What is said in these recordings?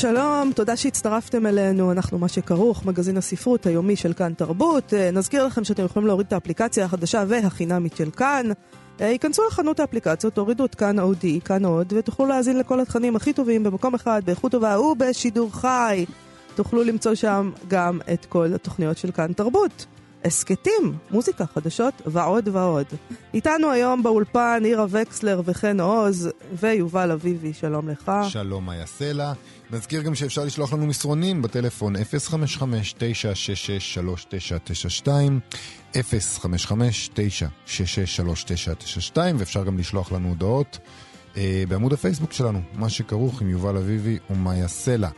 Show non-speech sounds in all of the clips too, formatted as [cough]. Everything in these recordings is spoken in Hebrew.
שלום, תודה שהצטרפתם אלינו, אנחנו מה שכרוך, מגזין הספרות היומי של כאן תרבות. אה, נזכיר לכם שאתם יכולים להוריד את האפליקציה החדשה והחינמית של כאן. אה, היכנסו לחנות האפליקציות, תורידו את כאן אודי, כאן עוד, ותוכלו להאזין לכל התכנים הכי טובים במקום אחד, באיכות טובה ובשידור חי. תוכלו למצוא שם גם את כל התוכניות של כאן תרבות. הסכתים, מוזיקה, חדשות ועוד ועוד. איתנו היום באולפן עירה וקסלר וחן עוז ויובל אביבי, שלום לך. שלום, מאיה סלע. נזכיר גם שאפשר לשלוח לנו מסרונים בטלפון 055-966-3992, 055-966-3992, ואפשר גם לשלוח לנו הודעות אה, בעמוד הפייסבוק שלנו, מה שכרוך עם יובל אביבי ומאיה סלע.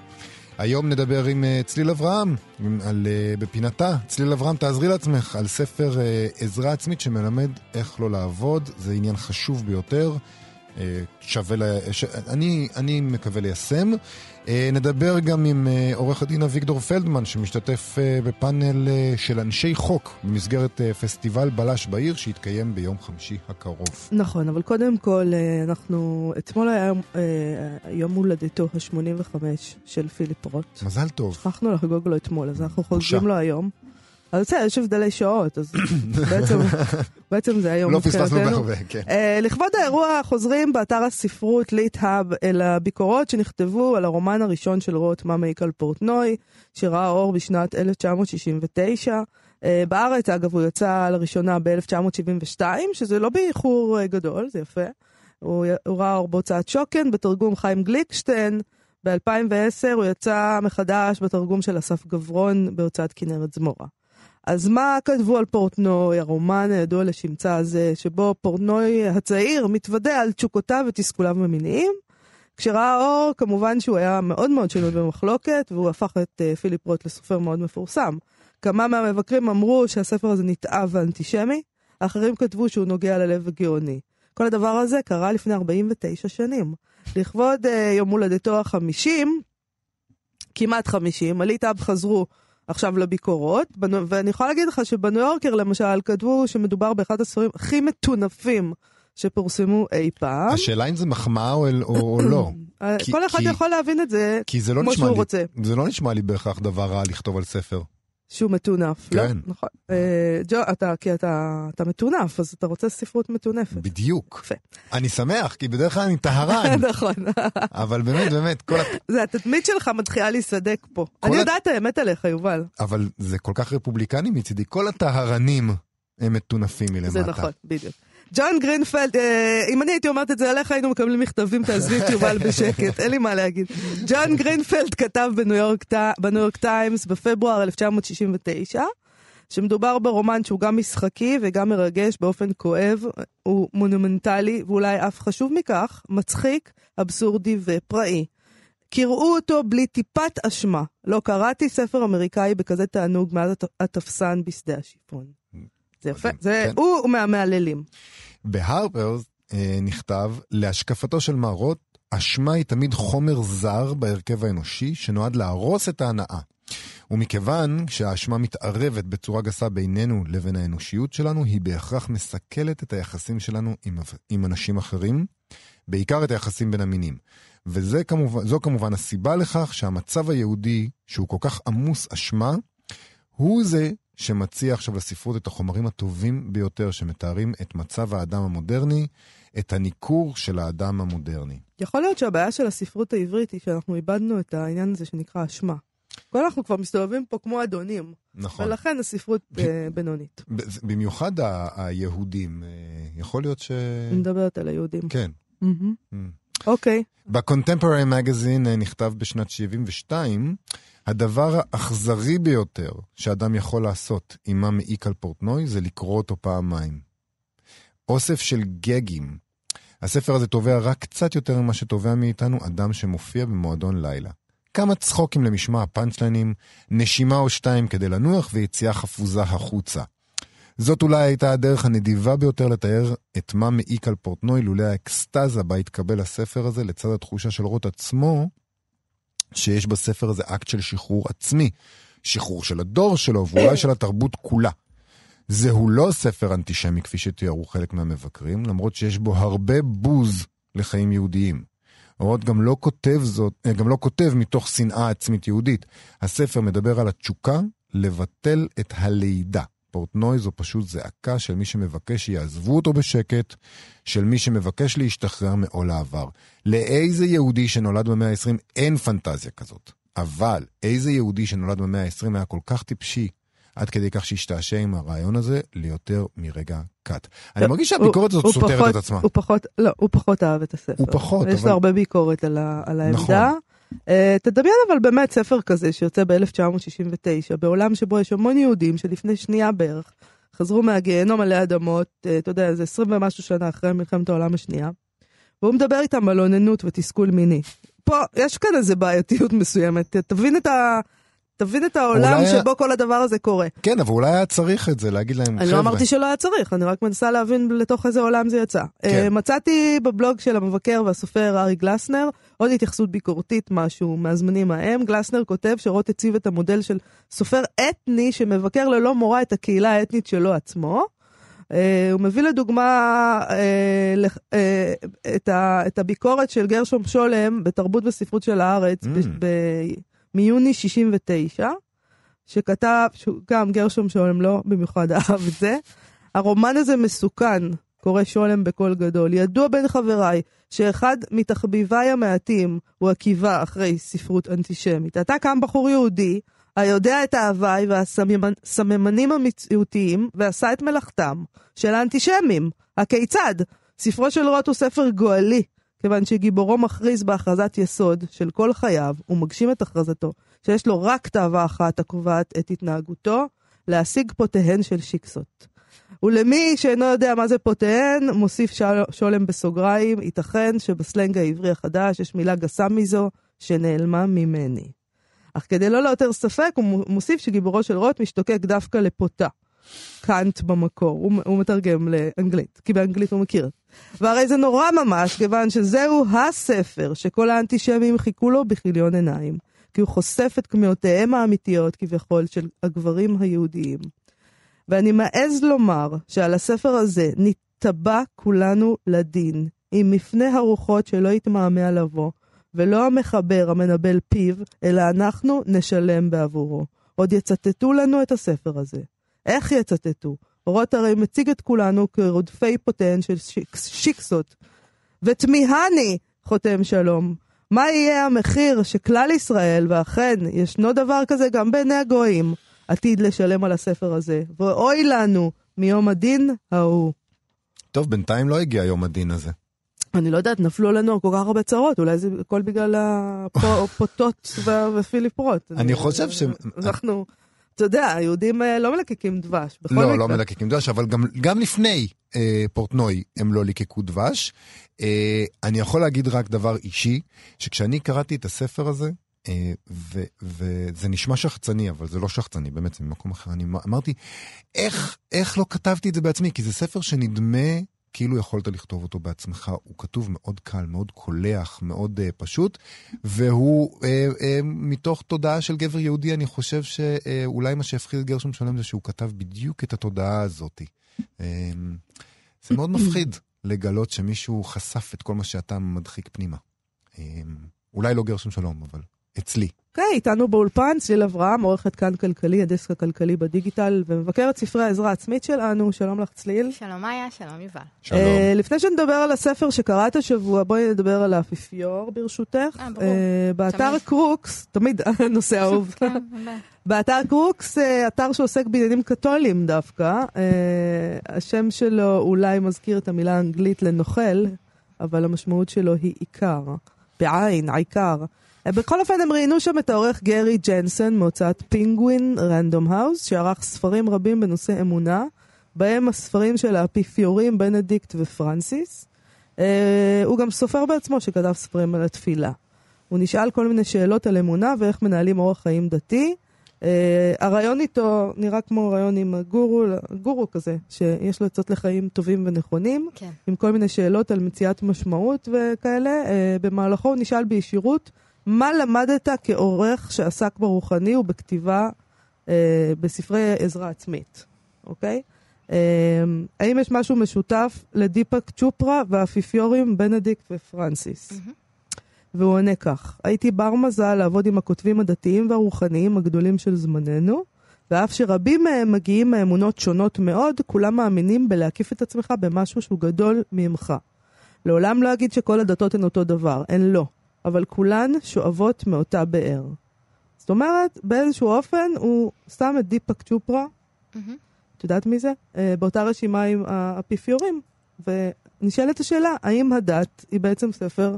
היום נדבר עם uh, צליל אברהם, על, uh, בפינתה. צליל אברהם, תעזרי לעצמך, על ספר uh, עזרה עצמית שמלמד איך לא לעבוד. זה עניין חשוב ביותר. Uh, שווה ל... ש... אני, אני מקווה ליישם. אה, נדבר גם עם אה, עורך הדין אביגדור פלדמן, שמשתתף אה, בפאנל של אנשי חוק במסגרת פסטיבל בלש בעיר, שיתקיים ביום חמישי הקרוב. נכון, אבל קודם כל, אנחנו... אתמול היה יום הולדתו ה-85 של פיליפ רוט. מזל טוב. שכחנו לחגוג לו אתמול, אז אנחנו חוגגים לו היום. אז בסדר, יש הבדלי שעות, אז בעצם, [coughs] בעצם זה היום לא פספסנו בהרבה, כן. Uh, לכבוד האירוע חוזרים באתר הספרות ליט-האב אל הביקורות שנכתבו על הרומן הראשון של רוט ממעיק על פורטנוי, שראה אור בשנת 1969. Uh, בארץ, אגב, הוא יצא לראשונה ב-1972, שזה לא באיחור uh, גדול, זה יפה. הוא, הוא ראה אור בהוצאת שוקן, בתרגום חיים גליקשטיין. ב-2010 הוא יצא מחדש בתרגום של אסף גברון בהוצאת כנרת זמורה. אז מה כתבו על פורטנוי, הרומן הידוע לשמצה הזה, שבו פורטנוי הצעיר מתוודה על תשוקותיו ותסכוליו המיניים? כשראה אור, כמובן שהוא היה מאוד מאוד שנוי במחלוקת, והוא הפך את uh, פיליפ רוט לסופר מאוד מפורסם. כמה מהמבקרים אמרו שהספר הזה נתעב ואנטישמי, האחרים כתבו שהוא נוגע ללב הגאוני. כל הדבר הזה קרה לפני 49 שנים. לכבוד uh, יום הולדתו החמישים, כמעט חמישים, הליטאב חזרו עכשיו לביקורות, ואני יכולה להגיד לך שבניו יורקר למשל כתבו שמדובר באחד הספרים הכי מטונפים שפורסמו אי פעם. השאלה אם זה מחמאה או, או, או לא. [clears throat] כל אחד כי, יכול להבין את זה לא כמו שהוא לי, רוצה. זה לא נשמע לי בהכרח דבר רע לכתוב על ספר. שהוא מטונף, לא? כן. לא? נכון. אה, ג'ו, אתה, כי אתה, אתה מטונף, אז אתה רוצה ספרות מטונפת. בדיוק. יפה. אני שמח, כי בדרך כלל אני טהרן. [laughs] נכון. אבל באמת, באמת, כל... זה התדמית שלך מתחילה להיסדק פה. אני יודעת האמת עליך, יובל. אבל זה כל כך רפובליקני מצידי. כל הטהרנים הם מטונפים מלמטה. זה נכון, בדיוק. ג'ון גרינפלד, אה, אם אני הייתי אומרת את זה עליך, היינו מקבלים מכתבים, תעזבי את יובל בשקט, אין לי מה להגיד. ג'ון גרינפלד כתב בניו יורק, בניו יורק טיימס בפברואר 1969, שמדובר ברומן שהוא גם מצחיק וגם מרגש באופן כואב, הוא מונומנטלי, ואולי אף חשוב מכך, מצחיק, אבסורדי ופראי. קראו אותו בלי טיפת אשמה. לא קראתי ספר אמריקאי בכזה תענוג מאז התפסן בשדה השיפון. זה יפה, זה כן. הוא מהמהללים. בהרפרס אה, נכתב, להשקפתו של מרות, אשמה היא תמיד חומר זר בהרכב האנושי שנועד להרוס את ההנאה. ומכיוון שהאשמה מתערבת בצורה גסה בינינו לבין האנושיות שלנו, היא בהכרח מסכלת את היחסים שלנו עם, עם אנשים אחרים, בעיקר את היחסים בין המינים. וזו כמובן, כמובן הסיבה לכך שהמצב היהודי, שהוא כל כך עמוס אשמה, הוא זה שמציע עכשיו לספרות את החומרים הטובים ביותר שמתארים את מצב האדם המודרני, את הניכור של האדם המודרני. יכול להיות שהבעיה של הספרות העברית היא שאנחנו איבדנו את העניין הזה שנקרא אשמה. כל אנחנו כבר מסתובבים פה כמו אדונים. נכון. ולכן הספרות ב- אה, בינונית. במיוחד ה- היהודים, אה, יכול להיות ש... אני מדברת על היהודים. כן. Mm-hmm. אוקיי. Mm. Okay. בקונטמפוררי מגזין אה, נכתב בשנת 72, הדבר האכזרי ביותר שאדם יכול לעשות עם מה מעיק על פורטנוי זה לקרוא אותו פעמיים. אוסף של גגים. הספר הזה תובע רק קצת יותר ממה שתובע מאיתנו אדם שמופיע במועדון לילה. כמה צחוקים למשמע הפאנצ'ליינים, נשימה או שתיים כדי לנוח ויציאה חפוזה החוצה. זאת אולי הייתה הדרך הנדיבה ביותר לתאר את מה מעיק על פורטנוי לולא האקסטזה בה התקבל הספר הזה לצד התחושה של רוט עצמו, שיש בספר הזה אקט של שחרור עצמי. שחרור של הדור שלו ואולי של התרבות כולה. זהו לא ספר אנטישמי כפי שתיארו חלק מהמבקרים, למרות שיש בו הרבה בוז לחיים יהודיים. רוט גם לא כותב זאת, אה, גם לא כותב מתוך שנאה עצמית יהודית. הספר מדבר על התשוקה לבטל את הלידה. פורטנוי זו פשוט זעקה של מי שמבקש שיעזבו אותו בשקט, של מי שמבקש להשתחרר מעול העבר. לאיזה יהודי שנולד במאה ה-20 אין פנטזיה כזאת. אבל איזה יהודי שנולד במאה ה-20 היה כל כך טיפשי, עד כדי כך שהשתעשע עם הרעיון הזה ליותר מרגע קאט. אני מרגיש שהביקורת הזאת סותרת את עצמה. הוא פחות, לא, הוא פחות אהב את הספר. הוא פחות, אבל... יש לו הרבה ביקורת על, על העמדה. Uh, תדמיין אבל באמת ספר כזה שיוצא ב-1969, בעולם שבו יש המון יהודים שלפני שנייה בערך חזרו מהגיהנום עלי אדמות, uh, אתה יודע, זה 20 ומשהו שנה אחרי מלחמת העולם השנייה, והוא מדבר איתם על אוננות ותסכול מיני. פה יש כאן איזה בעייתיות מסוימת, תבין את ה... תבין את העולם שבו כל הדבר הזה קורה. כן, אבל אולי היה צריך את זה, להגיד להם, אני לא אמרתי שלא היה צריך, אני רק מנסה להבין לתוך איזה עולם זה יצא. כן. אה, מצאתי בבלוג של המבקר והסופר ארי גלסנר עוד התייחסות ביקורתית משהו מהזמנים ההם. גלסנר כותב שרוט הציב את המודל של סופר אתני שמבקר ללא מורא את הקהילה האתנית שלו עצמו. אה, הוא מביא לדוגמה אה, לח- אה, את את הביקורת של גרשום שולם בתרבות וספרות של הארץ Mm. ב- מיוני 69. שכתב, גם גרשום שולם לא במיוחד אהב את זה. הרומן הזה מסוכן, קורא שולם בקול גדול. ידוע בין חבריי שאחד מתחביביי המעטים הוא עקיבה אחרי ספרות אנטישמית. אתה קם בחור יהודי, היודע את ההוואי והסממנים המציאותיים, ועשה את מלאכתם של האנטישמים. הכיצד? ספרו של רוט הוא ספר גואלי, כיוון שגיבורו מכריז בהכרזת יסוד של כל חייו, ומגשים את הכרזתו, שיש לו רק תאווה אחת הקובעת את התנהגותו, להשיג פותיהן של שיקסות. ולמי שאינו יודע מה זה פותיהן, מוסיף של... שולם בסוגריים, ייתכן שבסלנג העברי החדש יש מילה גסה מזו, שנעלמה ממני. אך כדי לא להותר ספק, הוא מו- מוסיף שגיבורו של רוט משתוקק דווקא לפותה. קאנט במקור, הוא, הוא מתרגם לאנגלית, כי באנגלית הוא מכיר. והרי זה נורא ממש, כיוון שזהו הספר שכל האנטישמים חיכו לו בכיליון עיניים. כי הוא חושף את כמיהותיהם האמיתיות כביכול של הגברים היהודיים. ואני מעז לומר שעל הספר הזה נתבע כולנו לדין, עם מפנה הרוחות שלא יתמהמה לבוא, ולא המחבר המנבל פיו, אלא אנחנו נשלם בעבורו. עוד יצטטו לנו את הספר הזה. איך יצטטו? רוט הרי מציג את כולנו כרודפי פוטן של שיק, שיקסות. ותמיהני, חותם שלום, מה יהיה המחיר שכלל ישראל, ואכן, ישנו דבר כזה גם בעיני הגויים, עתיד לשלם על הספר הזה, ואוי לנו מיום הדין ההוא. טוב, בינתיים לא הגיע יום הדין הזה. אני לא יודעת, נפלו לנו כל כך הרבה צרות, אולי זה הכל בגלל [laughs] הפוטות ופיליפ רוט. אני חושב ש- אנחנו, אתה יודע, היהודים אה, לא מלקקים דבש, בכל לא, מקרה. לא מלקקים דבש, אבל גם, גם לפני אה, פורטנוי הם לא ליקקו דבש. אה, אני יכול להגיד רק דבר אישי, שכשאני קראתי את הספר הזה, אה, ו, וזה נשמע שחצני, אבל זה לא שחצני, באמת, זה ממקום אחר. אני אמרתי, איך, איך לא כתבתי את זה בעצמי? כי זה ספר שנדמה כאילו יכולת לכתוב אותו בעצמך. הוא כתוב מאוד קל, מאוד קולח, מאוד אה, פשוט, והוא אה, אה, מתוך תודעה של גבר יהודי, אני חושב שאולי מה שהפחיד גרשום שלם זה שהוא כתב בדיוק את התודעה הזאת. אה, זה מאוד מפחיד לגלות שמישהו חשף את כל מה שאתה מדחיק פנימה. אה, אולי לא גרשום שלום, אבל אצלי. אוקיי, איתנו באולפן צליל אברהם, עורכת כאן כלכלי, הדסק הכלכלי בדיגיטל, ומבקרת ספרי העזרה העצמית שלנו. שלום לך צליל. שלום מאיה, שלום יובל. שלום. אה, לפני שנדבר על הספר שקראת השבוע, בואי נדבר על האפיפיור ברשותך. אה, ברור. אה, באתר תמיד. קרוקס, תמיד [laughs] הנושא האהוב. [laughs] כן, הרבה. באתר קרוקס, אתר שעוסק בעניינים קתולים דווקא, אה, השם שלו אולי מזכיר את המילה האנגלית לנוכל, אבל המשמעות שלו היא עיקר, בעין, העיקר. בכל אופן הם ראיינו שם את העורך גרי ג'נסון מהוצאת פינגווין רנדום האוס, שערך ספרים רבים בנושא אמונה, בהם הספרים של האפיפיורים בנדיקט ופרנסיס. אה, הוא גם סופר בעצמו שכתב ספרים על התפילה. הוא נשאל כל מיני שאלות על אמונה ואיך מנהלים אורח חיים דתי. Uh, הרעיון איתו נראה כמו רעיון עם הגורו, גורו כזה, שיש לו עצות לחיים טובים ונכונים, כן. עם כל מיני שאלות על מציאת משמעות וכאלה. Uh, במהלכו הוא נשאל בישירות, מה למדת כעורך שעסק ברוחני ובכתיבה uh, בספרי עזרה עצמית, אוקיי? Uh, האם יש משהו משותף לדיפק צ'ופרה והאפיפיורים בנדיקט ופרנסיס? מהמם. והוא עונה כך: הייתי בר מזל לעבוד עם הכותבים הדתיים והרוחניים הגדולים של זמננו, ואף שרבים מהם מגיעים מאמונות שונות מאוד, כולם מאמינים בלהקיף את עצמך במשהו שהוא גדול ממך. לעולם לא אגיד שכל הדתות הן אותו דבר, הן לא, אבל כולן שואבות מאותה באר. זאת אומרת, באיזשהו אופן הוא שם את דיפק צ'ופרה, מהמם. את יודעת מי זה? אה, באותה רשימה עם האפיפיורים. ונשאלת השאלה, האם הדת היא בעצם ספר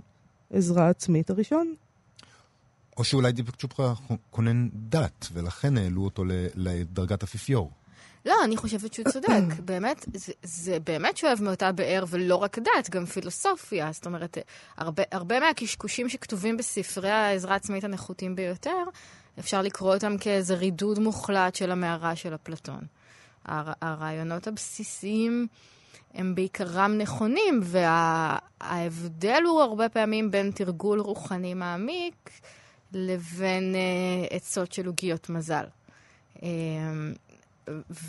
עזרה עצמית הראשון? או שאולי דיפק צ'ופרה כונן דת, ולכן העלו אותו לדרגת אפיפיור. לא, אני חושבת שהוא צודק. [clears throat] באמת, זה, זה באמת שואב מאותה באר, ולא רק דת, גם פילוסופיה. זאת אומרת, הרבה, הרבה מהקשקושים שכתובים בספרי העזרה העצמית הנחותים ביותר, אפשר לקרוא אותם כאיזה רידוד מוחלט של המערה של אפלטון. הר, הרעיונות הבסיסיים הם בעיקרם נכונים, וההבדל הוא הרבה פעמים בין תרגול רוחני מעמיק לבין אה, עצות של עוגיות מזל. אה,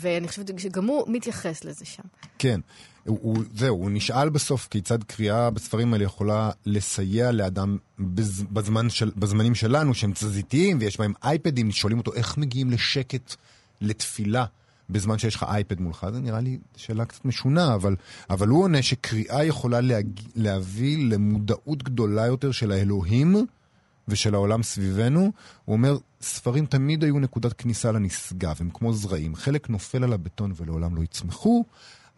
ואני חושבת שגם הוא מתייחס לזה שם. כן, הוא, זהו, הוא נשאל בסוף כיצד קריאה בספרים האלה יכולה לסייע לאדם בז, בזמן של, בזמנים שלנו, שהם תזזיתיים ויש בהם אייפדים, שואלים אותו איך מגיעים לשקט לתפילה בזמן שיש לך אייפד מולך. זה נראה לי שאלה קצת משונה, אבל, אבל הוא עונה שקריאה יכולה להג, להביא למודעות גדולה יותר של האלוהים ושל העולם סביבנו. הוא אומר, ספרים תמיד היו נקודת כניסה לנשגב, הם כמו זרעים. חלק נופל על הבטון ולעולם לא יצמחו,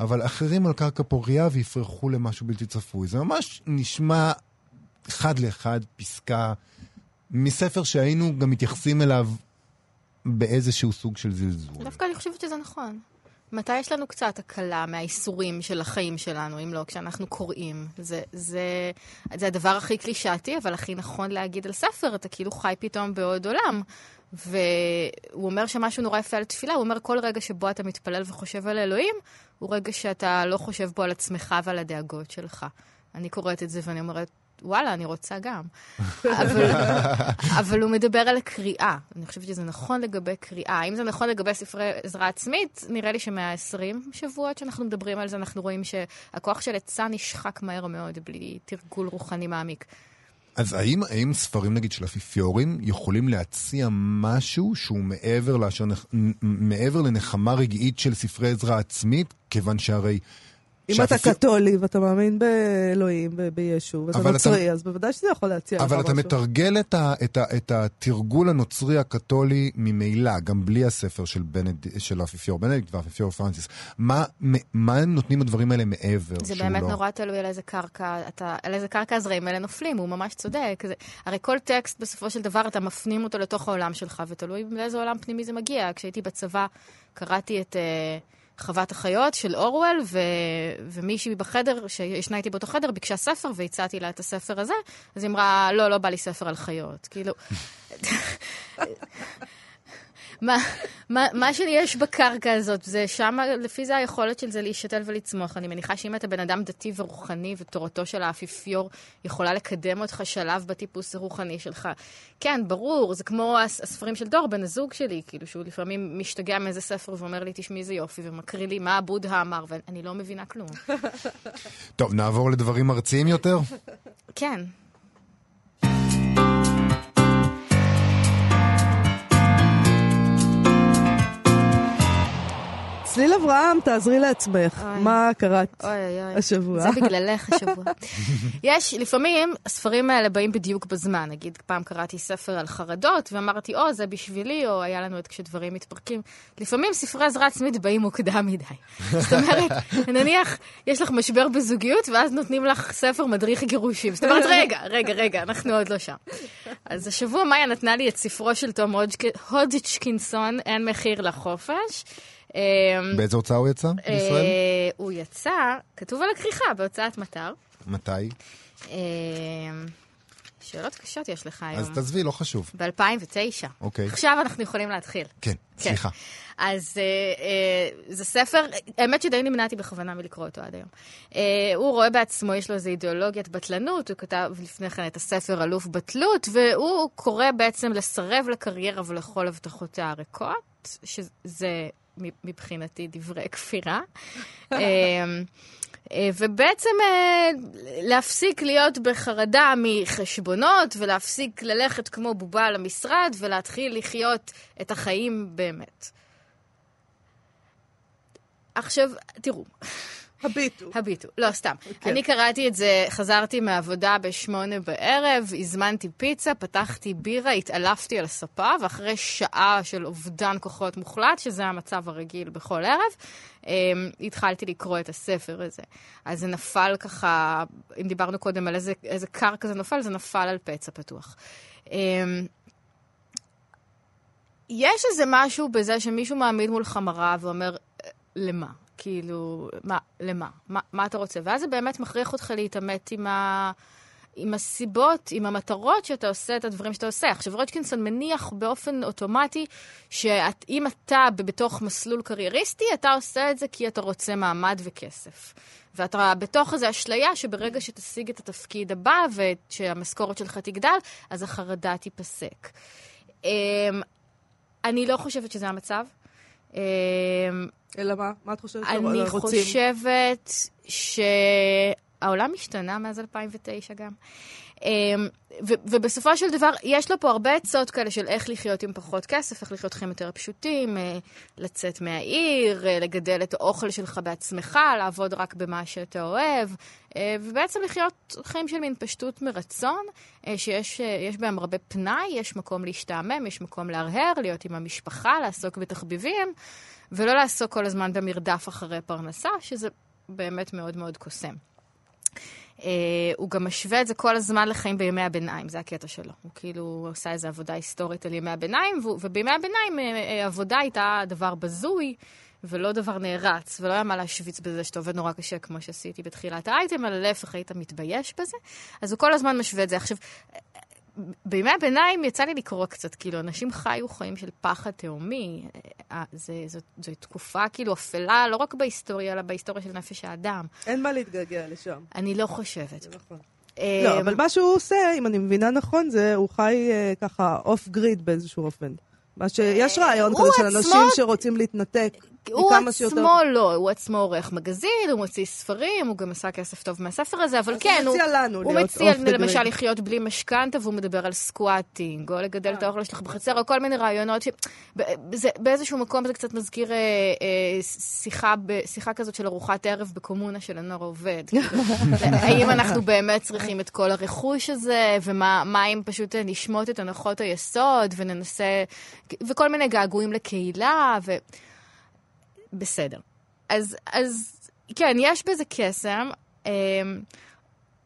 אבל אחרים על קרקע פוריה ויפרחו למשהו בלתי צפוי. זה ממש נשמע אחד לאחד פסקה מספר שהיינו גם מתייחסים אליו באיזשהו סוג של זלזול. דווקא אני חושבת שזה נכון. מתי יש לנו קצת הקלה מהאיסורים של החיים שלנו, אם לא כשאנחנו קוראים? זה, זה, זה הדבר הכי קלישאתי, אבל הכי נכון להגיד על ספר, אתה כאילו חי פתאום בעוד עולם. והוא אומר שמשהו נורא יפה על תפילה, הוא אומר כל רגע שבו אתה מתפלל וחושב על אלוהים, הוא רגע שאתה לא חושב בו על עצמך ועל הדאגות שלך. אני קוראת את זה ואני אומרת, וואלה, אני רוצה גם. אבל, [laughs] אבל הוא מדבר על הקריאה. אני חושבת שזה נכון לגבי קריאה. האם זה נכון לגבי ספרי עזרה עצמית? נראה לי שמ-20 שבועות שאנחנו מדברים על זה, אנחנו רואים שהכוח של עצה נשחק מהר מאוד בלי תרגול רוחני מעמיק. אז האם, האם ספרים נגיד של אפיפיורים יכולים להציע משהו שהוא מעבר, לאשר, מעבר לנחמה רגעית של ספרי עזרה עצמית? כיוון שהרי... אם אתה קתולי ואתה מאמין באלוהים ובישו, ואתה אבל נוצרי, אתה- אז בוודאי שזה יכול להציע לך אבל אתה משהו. מתרגל את, ה, את, ה, את התרגול הנוצרי הקתולי ממילא, גם בלי הספר של, בנד, של האפיפיור בנדיקט והאפיפיור פרנסיס. מה, מה הם נותנים הדברים האלה מעבר? זה באמת לא... נורא תלוי על איזה קרקע, אתה, על איזה קרקע הזרעים האלה נופלים, הוא ממש צודק. זה, הרי כל טקסט בסופו של דבר אתה מפנים אותו לתוך העולם שלך, ותלוי לאיזה עולם פנימי זה מגיע. כשהייתי בצבא קראתי את uh, חוות החיות של אורוול, ו, ומישהי בחדר, שישנה איתי באותו חדר, ביקשה ספר והצעתי לה את הספר הזה, אז היא אמרה, לא, לא בא לי ספר על חיות. כאילו... מה, מה, מה שיש בקרקע הזאת, זה שמה, לפי זה היכולת של זה להישתל ולצמוח. אני מניחה שאם אתה בן אדם דתי ורוחני, ותורתו של האפיפיור יכולה לקדם אותך שלב בטיפוס הרוחני שלך. כן, ברור, זה כמו הס- הספרים של דור, בן הזוג שלי, כאילו שהוא לפעמים משתגע מאיזה ספר ואומר לי, תשמעי איזה יופי, ומקריא לי מה הבודהה אמר, ואני לא מבינה כלום. [laughs] טוב, נעבור לדברים ארציים יותר? כן. צליל אברהם, תעזרי לעצמך. אוי. מה קראת אוי אוי. השבוע? זה בגללך [laughs] השבוע. יש, לפעמים הספרים האלה באים בדיוק בזמן. נגיד, פעם קראתי ספר על חרדות, ואמרתי, או, זה בשבילי, או היה לנו את כשדברים מתפרקים. לפעמים ספרי עזרה עצמית באים מוקדם מדי. [laughs] זאת אומרת, נניח, יש לך משבר בזוגיות, ואז נותנים לך ספר מדריך גירושים. זאת אומרת, רגע, רגע, רגע, אנחנו עוד לא שם. אז השבוע מאיה נתנה לי את ספרו של תום הודג'- הודג'קינסון, אין מחיר לחופש. אמ, באיזה הוצאה הוא יצא בישראל? אה, הוא יצא, כתוב על הכריכה, בהוצאת מטר. מתי? אה, שאלות קשות יש לך היום. אז תעזבי, לא חשוב. ב-2009. אוקיי. עכשיו אנחנו יכולים להתחיל. כן, סליחה. אז אה, אה, זה ספר, האמת שדי נמנעתי בכוונה מלקרוא אותו עד היום. אה, הוא רואה בעצמו, יש לו איזו אידיאולוגיית בטלנות, הוא כתב לפני כן את הספר אלוף בטלות, והוא קורא בעצם לסרב לקריירה ולכל הבטחותיה הריקות, שזה מבחינתי דברי כפירה. [laughs] אה, אה, ובעצם אה, להפסיק להיות בחרדה מחשבונות ולהפסיק ללכת כמו בובה למשרד ולהתחיל לחיות את החיים באמת. עכשיו, תראו. הביטו. הביטו, לא, סתם. כן. אני קראתי את זה, חזרתי מהעבודה בשמונה בערב, הזמנתי פיצה, פתחתי בירה, התעלפתי על הספה, ואחרי שעה של אובדן כוחות מוחלט, שזה המצב הרגיל בכל ערב, um, התחלתי לקרוא את הספר הזה. אז זה נפל ככה, אם דיברנו קודם על איזה, איזה קר כזה נופל, זה נפל על פצע פתוח. Um, יש איזה משהו בזה שמישהו מעמיד מולך מראה ואומר, למה? כאילו, מה, למה? מה, מה אתה רוצה? ואז זה באמת מכריח אותך להתעמת עם, ה, עם הסיבות, עם המטרות שאתה עושה את הדברים שאתה עושה. עכשיו, רודשקינסון מניח באופן אוטומטי שאם אתה בתוך מסלול קרייריסטי, אתה עושה את זה כי אתה רוצה מעמד וכסף. ואתה בתוך איזו אשליה שברגע שתשיג את התפקיד הבא ושהמשכורת שלך תגדל, אז החרדה תיפסק. אמ, אני לא חושבת שזה המצב. אלא מה? מה את חושבת אני רוצים? חושבת שהעולם השתנה מאז 2009 גם. אמ, ובסופו של דבר, יש לו פה הרבה עצות כאלה של איך לחיות עם פחות כסף, איך לחיות חיים יותר פשוטים, אה, לצאת מהעיר, אה, לגדל את האוכל שלך בעצמך, לעבוד רק במה שאתה אוהב, אה, ובעצם לחיות חיים של מין פשטות מרצון, שיש בהם הרבה פנאי, יש מקום להשתעמם, יש מקום להרהר, להיות עם המשפחה, לעסוק בתחביבים, ולא לעסוק כל הזמן במרדף אחרי פרנסה, שזה באמת מאוד מאוד קוסם. Uh, הוא גם משווה את זה כל הזמן לחיים בימי הביניים, זה הקטע שלו. הוא כאילו עושה איזו עבודה היסטורית על ימי הביניים, ובימי הביניים uh, עבודה הייתה דבר בזוי. ולא דבר נערץ, ולא היה מה להשוויץ בזה שאתה עובד נורא קשה, כמו שעשיתי בתחילת האייטם, אלא להפך, היית מתבייש בזה. אז הוא כל הזמן משווה את זה. עכשיו, בימי הביניים יצא לי לקרוא קצת, כאילו, אנשים חיו חיים של פחד תהומי. אה, זו תקופה כאילו אפלה, לא רק בהיסטוריה, אלא בהיסטוריה של נפש האדם. אין מה להתגעגע לשם. אני לא חושבת. זה נכון. אה, לא, אבל מה שהוא עושה, אם אני מבינה נכון, זה הוא חי אה, ככה off grid באיזשהו אופן. מה שיש רעיון כזה של אנשים שרוצים להתנתק. הוא עצמו שיותר... לא, הוא עצמו עורך מגזין, הוא מוציא ספרים, הוא גם עשה כסף טוב מהספר הזה, אבל כן, הוא... מציע לנו הוא מציע למשל לחיות בלי משכנתה, והוא מדבר על squatting, או לגדל את האוכל שלך בחצר, או כל מיני רעיונות ש... באיזשהו מקום זה קצת מזכיר אה, אה, שיחה, שיחה כזאת של ארוחת ערב בקומונה של הנוער העובד. [laughs] האם אנחנו באמת צריכים את כל הרכוש הזה, ומה אם פשוט נשמוט את הנחות היסוד, וננסה... וכל מיני געגועים לקהילה, ו... בסדר. אז, אז כן, יש בזה קסם. אה,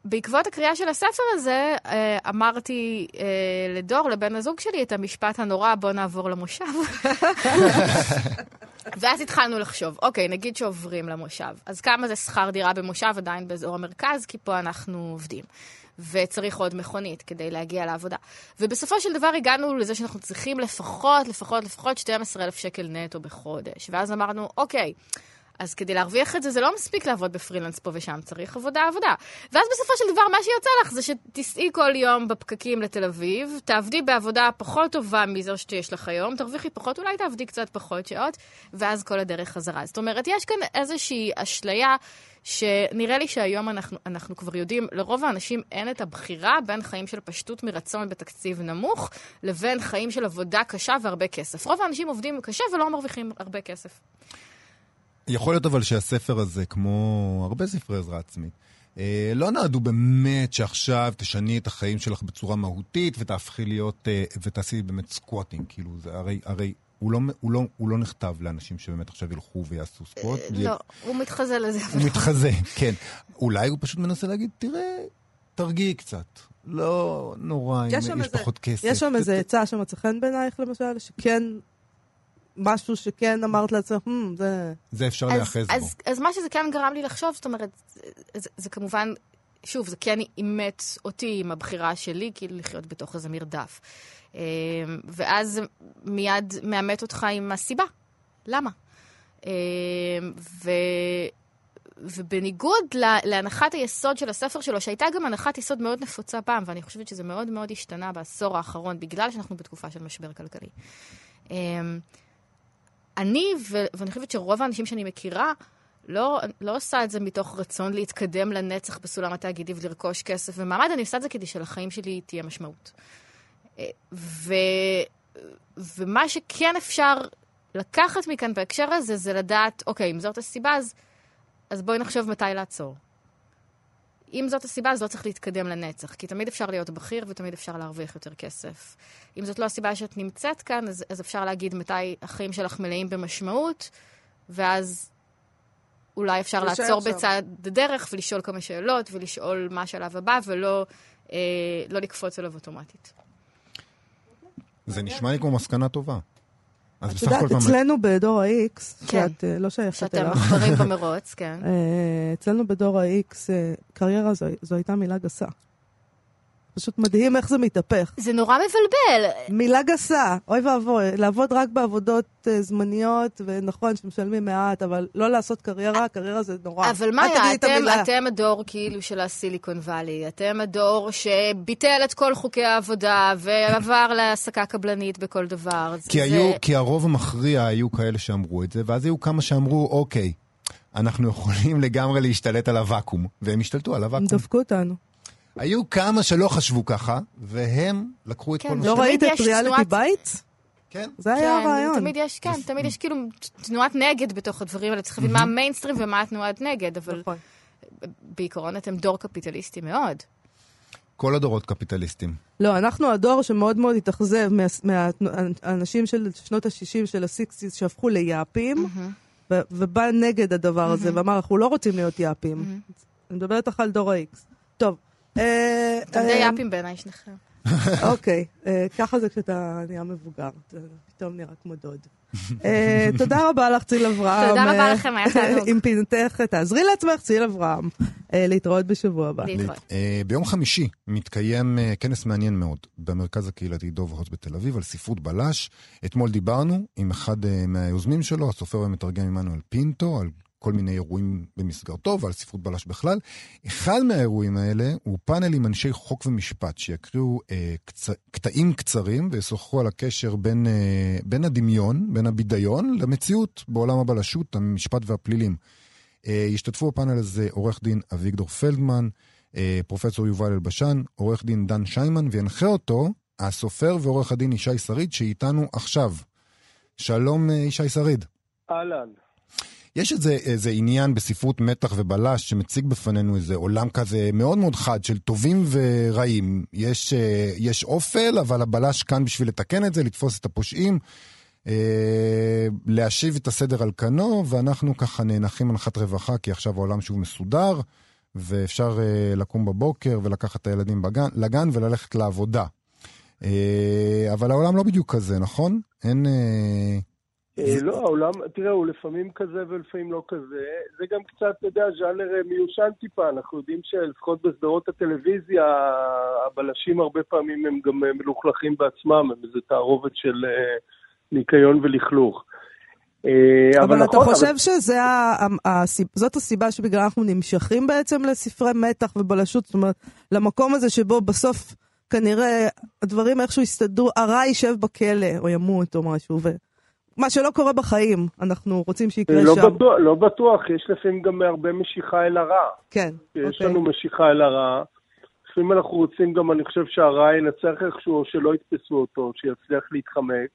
בעקבות הקריאה של הספר הזה, אה, אמרתי אה, לדור, לבן הזוג שלי, את המשפט הנורא, בוא נעבור למושב. [laughs] ואז התחלנו לחשוב, אוקיי, נגיד שעוברים למושב, אז כמה זה שכר דירה במושב עדיין באזור המרכז, כי פה אנחנו עובדים. וצריך עוד מכונית כדי להגיע לעבודה. ובסופו של דבר הגענו לזה שאנחנו צריכים לפחות, לפחות, לפחות 12,000 שקל נטו בחודש. ואז אמרנו, אוקיי, אז כדי להרוויח את זה, זה לא מספיק לעבוד בפרילנס פה ושם, צריך עבודה עבודה. ואז בסופו של דבר, מה שיוצא לך זה שתיסעי כל יום בפקקים לתל אביב, תעבדי בעבודה פחות טובה מזו שיש לך היום, תרוויחי פחות, אולי תעבדי קצת פחות שעות, ואז כל הדרך חזרה. זאת אומרת, יש כאן איזושהי אשליה שנראה לי שהיום אנחנו, אנחנו כבר יודעים, לרוב האנשים אין את הבחירה בין חיים של פשטות מרצון בתקציב נמוך, לבין חיים של עבודה קשה והרבה כסף. רוב האנשים עובדים קשה ולא מרוויחים הרבה כסף. יכול להיות אבל שהספר הזה, כמו הרבה ספרי עזרה עצמית, אה, לא נועדו באמת שעכשיו תשני את החיים שלך בצורה מהותית ותהפכי להיות, אה, ותעשי באמת squatting, כאילו, זה הרי, הרי הוא לא, הוא, לא, הוא לא נכתב לאנשים שבאמת עכשיו ילכו ויעשו סקווט. אה, לא, הוא מתחזה לזה. הוא מתחזה, כן. אולי הוא פשוט מנסה להגיד, תראה, תרגיעי קצת. לא נורא אם יש פחות כסף. יש שם איזה עצה שמצא חן בעינייך, למשל, שכן משהו שכן אמרת לעצמך, hmm, זה... זה אפשר להיאחז בו. אז, אז מה שזה כן גרם לי לחשוב, זאת אומרת, זה, זה, זה כמובן שוב, זה כן אימת אותי עם הבחירה שלי, כאילו לחיות בתוך איזה מרדף. אה, ואז מיד מאמת אותך עם הסיבה. למה? אה, ו... ובניגוד להנחת היסוד של הספר שלו, שהייתה גם הנחת יסוד מאוד נפוצה פעם, ואני חושבת שזה מאוד מאוד השתנה בעשור האחרון, בגלל שאנחנו בתקופה של משבר כלכלי. אני, ואני חושבת שרוב האנשים שאני מכירה, לא, לא עושה את זה מתוך רצון להתקדם לנצח בסולם התאגידי ולרכוש כסף ומעמד, אני עושה את זה כדי שלחיים שלי תהיה משמעות. אה, ו, ומה שכן אפשר לקחת מכאן בהקשר הזה, זה לדעת, אוקיי, אם זאת הסיבה, אז, אז בואי נחשוב מתי לעצור. אם זאת הסיבה, אז לא צריך להתקדם לנצח, כי תמיד אפשר להיות בכיר ותמיד אפשר להרוויח יותר כסף. אם זאת לא הסיבה שאת נמצאת כאן, אז, אז אפשר להגיד מתי החיים שלך מלאים במשמעות, ואז אולי אפשר לעצור שם. בצד הדרך ולשאול כמה שאלות ולשאול מה השלב הבא, ולא אה, לא לקפוץ עליו אוטומטית. זה נשמע לי כמו מסקנה טובה. אז בסך הכל... את יודעת, אצלנו בדור ה-X, כן. שאת אה, לא שייכת אליו. שאתם מחברים [laughs] במרוץ, כן. אצלנו בדור ה-X, קריירה זו, זו הייתה מילה גסה. פשוט מדהים איך זה מתהפך. זה נורא מבלבל. מילה גסה, אוי ואבוי, לעבוד רק בעבודות uh, זמניות, ונכון שמשלמים מעט, אבל לא לעשות קריירה, קריירה זה נורא. אבל מה היה, אתם, אתם הדור כאילו של הסיליקון וואלי, אתם הדור שביטל את כל חוקי העבודה, ועבר [coughs] להעסקה קבלנית בכל דבר. כי, זה... היו, כי הרוב המכריע היו כאלה שאמרו את זה, ואז היו כמה שאמרו, אוקיי, אנחנו יכולים לגמרי להשתלט על הוואקום, והם השתלטו על הוואקום. הם דפקו אותנו. היו כמה שלא חשבו ככה, והם לקחו את כן, כל מה ש... לא ראית את ריאליטי בית? כן. זה היה כן, הרעיון. תמיד יש, כן, תמיד יש כאילו תנועת נגד בתוך הדברים האלה. צריך להבין מה המיינסטרים ומה התנועת נגד, אבל נכון. בעיקרון אתם דור קפיטליסטי מאוד. כל הדורות קפיטליסטים. לא, אנחנו הדור שמאוד מאוד התאכזב מהאנשים של שנות ה-60 של ה-60 שהפכו ליאפים, ובא נגד הדבר הזה, ואמר, אנחנו לא רוצים להיות יאפים. אני מדברת איתך על דור ה-X. טוב, אתם די אה, יאפים בעיניי שניכם. [laughs] אוקיי, אה, ככה זה כשאתה נהיה מבוגר, אתה פתאום נראה כמו דוד. תודה רבה לך, ציל אברהם. תודה רבה לכם, היה תענוג. עם פינתך, תעזרי לעצמך, ציל אברהם. להתראות בשבוע הבא. ביום חמישי מתקיים כנס מעניין מאוד במרכז הקהילתי דוב הוץ בתל אביב על ספרות בלש. אתמול דיברנו עם אחד מהיוזמים שלו, הסופר והמתרגם עמנואל פינטו, על כל מיני אירועים במסגרתו ועל ספרות בלש בכלל. אחד מהאירועים האלה הוא פאנל עם אנשי חוק ומשפט שיקריאו אה, קצ... קטעים קצרים וישוחחו על הקשר בין, אה, בין הדמיון, בין הבידיון, למציאות בעולם הבלשות, המשפט והפלילים. אה, ישתתפו בפאנל הזה עורך דין אביגדור פלדמן, אה, פרופסור יובל אלבשן, עורך דין דן שיימן, וינחה אותו הסופר ועורך הדין ישי שריד שאיתנו עכשיו. שלום אה, ישי שריד. אהלן. יש איזה, איזה עניין בספרות מתח ובלש שמציג בפנינו איזה עולם כזה מאוד מאוד חד של טובים ורעים. יש, אה, יש אופל, אבל הבלש כאן בשביל לתקן את זה, לתפוס את הפושעים, אה, להשיב את הסדר על כנו, ואנחנו ככה נאנחים הנחת רווחה, כי עכשיו העולם שוב מסודר, ואפשר אה, לקום בבוקר ולקחת את הילדים בגן, לגן וללכת לעבודה. אה, אבל העולם לא בדיוק כזה, נכון? אין... אה, לא, העולם, תראה, הוא לפעמים כזה ולפעמים לא כזה. זה גם קצת, אתה יודע, ז'אנר אה, מיושן טיפה. אנחנו יודעים שלפחות בסדרות הטלוויזיה, הבלשים הרבה פעמים הם גם אה, מלוכלכים בעצמם, הם איזה תערובת של ניקיון ולכלוך. אבל, אבל אתה נכון, חושב אבל... שזאת הסיבה שבגלל אנחנו נמשכים בעצם לספרי מתח ובלשות? זאת אומרת, למקום הזה שבו בסוף כנראה הדברים איכשהו יסתדרו, הרע יישב בכלא או ימות או משהו, ו... מה שלא קורה בחיים, אנחנו רוצים שיקרה לא שם. בטוח, לא בטוח, יש לפעמים גם הרבה משיכה אל הרע. כן, יש אוקיי. לנו משיכה אל הרע. לפעמים אנחנו רוצים גם, אני חושב שהרע ינצח איכשהו, או שלא יתפסו אותו, שיצליח להתחמק.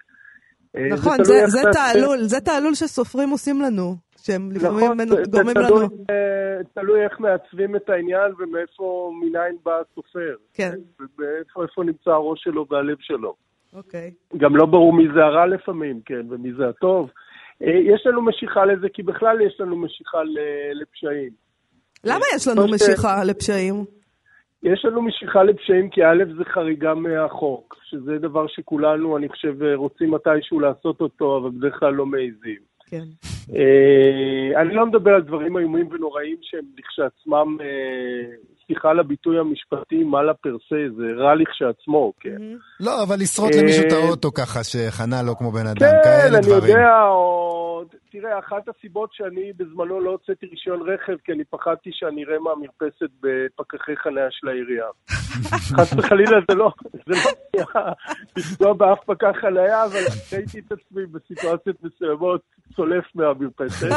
אה, נכון, זה, זה, זה תעלול, זה תעלול שסופרים עושים לנו, שהם לפעמים נכון, גורמים תלוי, לנו. אה, תלוי איך מעצבים את העניין ומאיפה, מניין בא הסופר. כן. ואיפה נמצא הראש שלו והלב שלו. אוקיי. גם לא ברור מי זה הרע לפעמים, כן, ומי זה הטוב. אה, יש לנו משיכה לזה, כי בכלל יש לנו משיכה לפשעים. למה יש לנו משיכה לפשעים? יש לנו משיכה לפשעים כי א' זה חריגה מהחוק, שזה דבר שכולנו, אני חושב, רוצים מתישהו לעשות אותו, אבל בדרך כלל לא מעיזים. כן. אה, אני לא מדבר על דברים איומים ונוראים שהם לכשעצמם, אה, סליחה על הביטוי המשפטי, מעלה פרסה, זה רע לכשעצמו, כן. לא, אבל לשרוט למישהו את האוטו ככה שחנה לו כמו בן אדם, כן, כאלה אני דברים. יודע, או... תראה, אחת הסיבות שאני בזמנו לא הוצאתי רישיון רכב, כי אני פחדתי שאני אראה מהמרפסת בפקחי חניה של העירייה. חס וחלילה זה לא, זה לא היה לפגוע באף פקח חניה, אבל ראיתי את עצמי בסיטואציות מסוימות צולף מהמרפסת.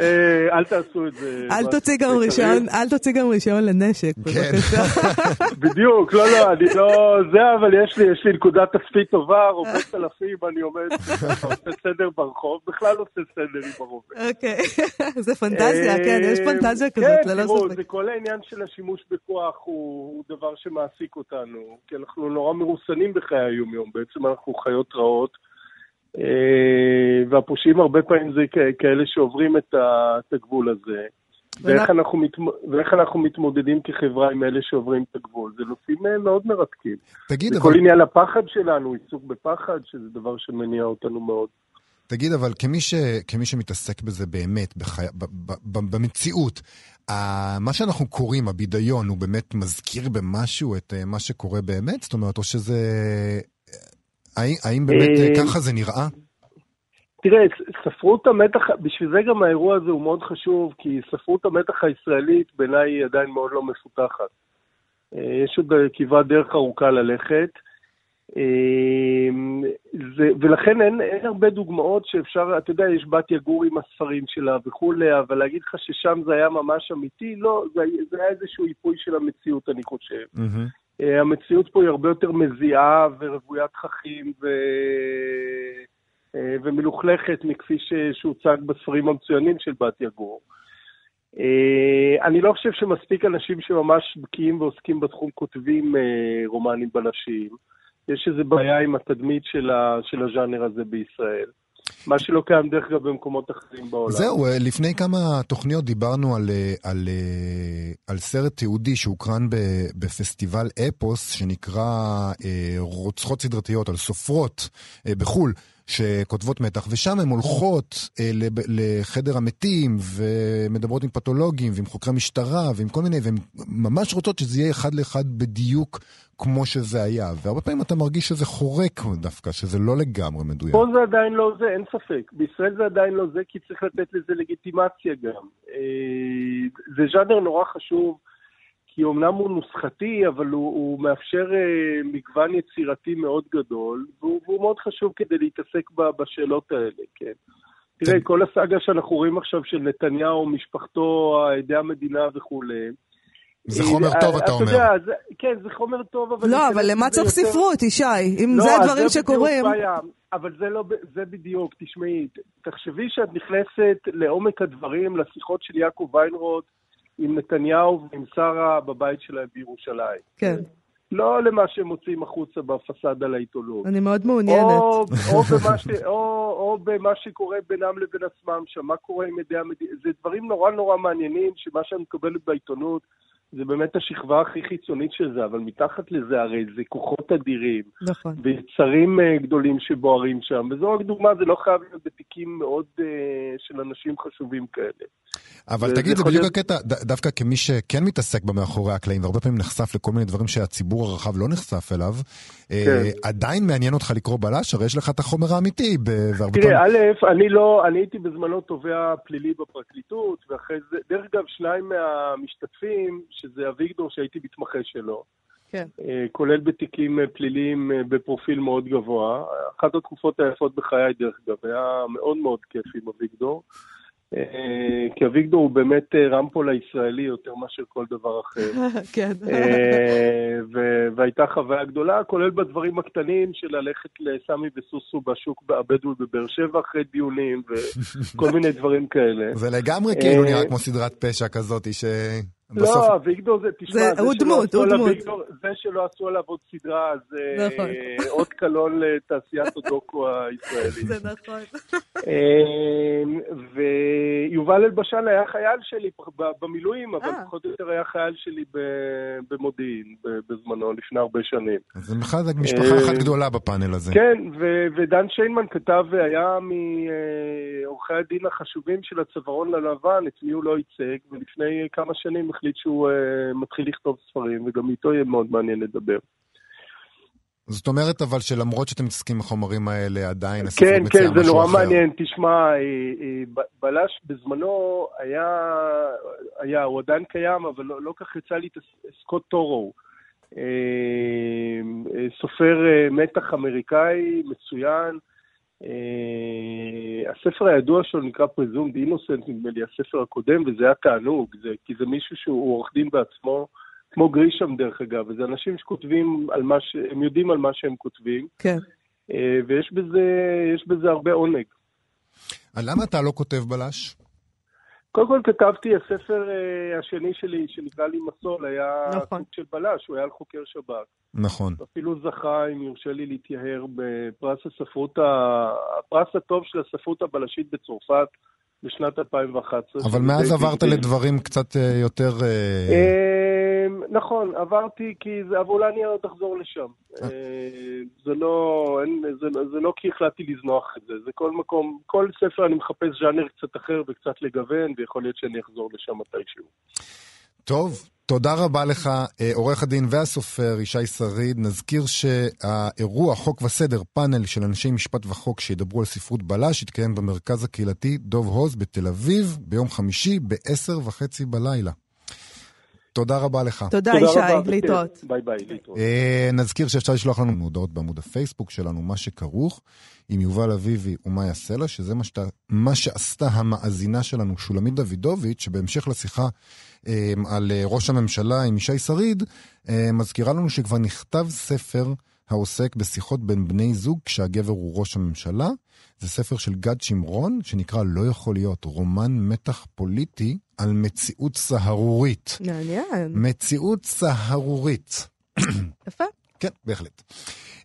אה, אל תעשו את זה. אל תוציא גם. רישיון, אל תוציא גם רישיון לנשק, כן. בבקשה. [laughs] בדיוק, לא, לא, אני לא... זה, אבל יש לי, יש לי נקודת תצפית טובה, רובה צלפים, אני עומד, עושה סדר ברחוב, בכלל עושה סדר עם הרובה. אוקיי, [laughs] זה פנטזיה, כן, יש פנטזיה כזאת, כן, ללא תראו, ספק. זה כל העניין של השימוש בכוח הוא, דבר שמעסיק אותנו, כי אנחנו נורא מרוסנים בחיי היום-יום, בעצם אנחנו חיות רעות, אה, והפושעים הרבה פעמים זה כאלה שעוברים את הגבול הזה. ואיך אנחנו, מתמ- ואיך אנחנו מתמודדים כחברה עם אלה שעוברים את הגבול. זה נושאים אה, מאוד מרתקים. תגיד, זה אבל, כל עניין הפחד שלנו, עיסוק בפחד, שזה דבר שמניע אותנו מאוד. תגיד, אבל כמי, ש, כמי שמתעסק בזה באמת, בחי... ב, ב, ב, במציאות, ה... מה שאנחנו קוראים, הבידיון, הוא באמת מזכיר במשהו את אה, מה שקורה באמת? זאת אומרת, או שזה... האם, האם באמת אה, אה, ככה זה נראה? תראה, ספרות המתח, בשביל זה גם האירוע הזה הוא מאוד חשוב, כי ספרות המתח הישראלית בעיניי היא עדיין מאוד לא מפותחת. אה, יש עוד כברת דרך ארוכה ללכת, אה, זה, ולכן אין, אין הרבה דוגמאות שאפשר, אתה יודע, יש בת יגור עם הספרים שלה וכולי, אבל להגיד לך ששם זה היה ממש אמיתי, לא, זה, זה היה איזשהו איפוי של המציאות, אני חושב. מהמם. אה, המציאות פה היא הרבה יותר מזיעה ורוויית תככים ו... אה, ומלוכלכת מכפי שהוצג בספרים המצוינים של בת יגור. אה, אני לא חושב שמספיק אנשים שממש בקיאים ועוסקים בתחום כותבים אה, רומנים בלשיים. יש איזו בעיה עם התדמית של, ה, של הז'אנר הזה בישראל. מה שלא קיים דרך אגב במקומות אחרים בעולם. זהו, אה, לפני כמה תוכניות דיברנו על, אה, על, אה, על סרט תיעודי שהוקרן בפסטיבל אפוס, שנקרא אה, רוצחות סדרתיות, על סופרות אה, בחו"ל. שכותבות מתח, ושם הן הולכות אה, לחדר המתים, ומדברות עם פתולוגים, ועם חוקרי משטרה, ועם כל מיני, והן ממש רוצות שזה יהיה אחד לאחד בדיוק כמו שזה היה. והרבה פעמים אתה מרגיש שזה חורק דווקא, שזה לא לגמרי מדויק. פה זה עדיין לא זה, אין ספק. בישראל זה עדיין לא זה, כי צריך לתת לזה לגיטימציה גם. אה, זה ז'אנר נורא חשוב, כי אומנם הוא נוסחתי, אבל הוא, הוא מאפשר אה, מגוון יצירתי מאוד גדול, והוא, והוא מאוד חשוב כדי להתעסק ב, בשאלות האלה, כן. תראה, כל הסאגה שאנחנו רואים עכשיו של נתניהו, משפחתו, עדי המדינה וכולי, זה חומר אה, טוב, אתה אומר. יודע, כן, זה חומר טוב, אבל... לא, אבל למה צריך ספרות, ישי? אם לא, זה הדברים שקורים... אבל זה לא, זה בדיוק, תשמעי, תחשבי שאת נכנסת לעומק הדברים, לשיחות של יעקב ויינרוט עם נתניהו ועם שרה בבית שלהם בירושלים. כן, לא למה שהם מוציאים החוצה בפסאדה לעיתונות. אני מאוד מעוניינת. או, או, במה ש, או, או במה שקורה בינם לבין עצמם שם, מה קורה עם ידי המדינה, זה דברים נורא נורא מעניינים, שמה שאני מקבלת בעיתונות זה באמת השכבה הכי חיצונית של זה, אבל מתחת לזה הרי זה כוחות אדירים, נכון. ויצרים אה, גדולים שבוערים שם, וזו רק דוגמה, זה לא חייב להיות בתיקים מאוד אה, של אנשים חשובים כאלה. אבל תגיד, זה בדיוק להיות- הקטע, ד- דווקא כמי שכן מתעסק במאחורי הקלעים, והרבה פעמים נחשף לכל מיני דברים שהציבור הרחב לא נחשף אליו, אה, כן. עדיין מעניין אותך לקרוא בלש, הרי יש לך את החומר האמיתי, ב- תראה, פעמים... א', אני לא, אני הייתי בזמנו תובע פלילי בפרקליטות, ואחרי זה, דרך אגב, שניים מהמשתתפים, שזה אביגדור שהייתי מתמחה שלו, כן. אה, כולל בתיקים אה, פליליים אה, בפרופיל מאוד גבוה. אחת התקופות היפות בחיי, דרך אגב, היה מאוד מאוד כיף עם אביגדור. כי אביגדור הוא באמת רמפול הישראלי יותר מאשר כל דבר אחר. [laughs] כן. ו- והייתה חוויה גדולה, כולל בדברים הקטנים של ללכת לסמי וסוסו בשוק הבדואי בבאר שבע אחרי דיונים וכל [laughs] מיני דברים כאלה. זה לגמרי כאילו אה, נראה כמו סדרת פשע כזאת, שבסוף... לא, אביגדור זה, תשמע, זה- זה הוא שלא דמות, עשו הוא על דמות. אביגדור- זה שלא עשו עליו עוד סדרה, זה נכון. אה, אות קלון לתעשיית הדוקו הישראלית. זה נכון. אמ, ויובל אלבשן היה חייל שלי ב- במילואים, אבל אה. פחות או יותר היה חייל שלי ב- במודיעין ב- בזמנו, לפני הרבה שנים. אז זה בכלל משפחה אה, אחת גדולה בפאנל הזה. כן, ו- ודן שיינמן כתב, היה מעורכי הדין החשובים של הצווארון ללבן, את מי הוא לא ייצג, ולפני כמה שנים החליט שהוא אה, מתחיל לכתוב ספרים, וגם איתו יהיה מאוד מעניין לדבר. זאת אומרת אבל שלמרות שאתם מתעסקים בחומרים האלה, עדיין הספרות כן, מציעה כן, זה משהו נורא אחר. מעניין. תשמע, אה, אה, בלש בזמנו היה, היה, הוא עדיין קיים, אבל לא, לא כך יצא לי את סקוט טורו. סופר מתח אמריקאי מצוין. אה, הספר הידוע שלו נקרא Presumed Innocent, נדמה לי, הספר הקודם, וזה היה תענוג, זה, כי זה מישהו שהוא עורך דין בעצמו, כמו גרישם דרך אגב, וזה אנשים שכותבים על מה ש... הם יודעים על מה שהם כותבים. כן. אה, ויש בזה, יש בזה הרבה עונג. אה, למה אתה לא כותב בלש? קודם כל כתבתי, הספר אה, השני שלי, שנקרא לי מסול, היה נכון. סוג של בלש, הוא היה על חוקר שב"כ. נכון. אפילו זכה, אם יורשה לי להתייהר, בפרס הספרות, ה- הפרס הטוב של הספרות הבלשית בצרפת בשנת 2011. אבל מאז די עברת בלתי- לדברים קצת אה, יותר... אה, אה, נכון, עברתי כי זה, אבל אולי אני עוד אחזור לשם. אה, זה לא, אין, זה, זה לא כי החלטתי לזנוח את זה, זה כל מקום, כל ספר אני מחפש ז'אנר קצת אחר וקצת לגוון, ויכול להיות שאני אחזור לשם מתישהו. טוב, תודה רבה לך, אה, עורך הדין והסופר ישי שריד. נזכיר שהאירוע חוק וסדר, פאנל של אנשי משפט וחוק שידברו על ספרות בלש, יתקיים במרכז הקהילתי דוב הוז בתל אביב ביום חמישי ב-10 וחצי בלילה. תודה רבה לך. תודה, תודה ישי, רבה, להתראות. ביי ביי, להתראות. אה, נזכיר שאפשר לשלוח לנו הודעות בעמוד הפייסבוק שלנו, מה שכרוך, עם יובל אביבי ומאיה סלע, שזה מה, שת, מה שעשתה המאזינה שלנו, שולמית דוידוביץ', שבהמשך לשיחה אה, על אה, ראש הממשלה עם ישי שריד, אה, מזכירה לנו שכבר נכתב ספר העוסק בשיחות בין בני זוג כשהגבר הוא ראש הממשלה. זה ספר של גד שמרון, שנקרא לא יכול להיות, רומן מתח פוליטי על מציאות סהרורית. מעניין. מציאות סהרורית. יפה. כן, בהחלט.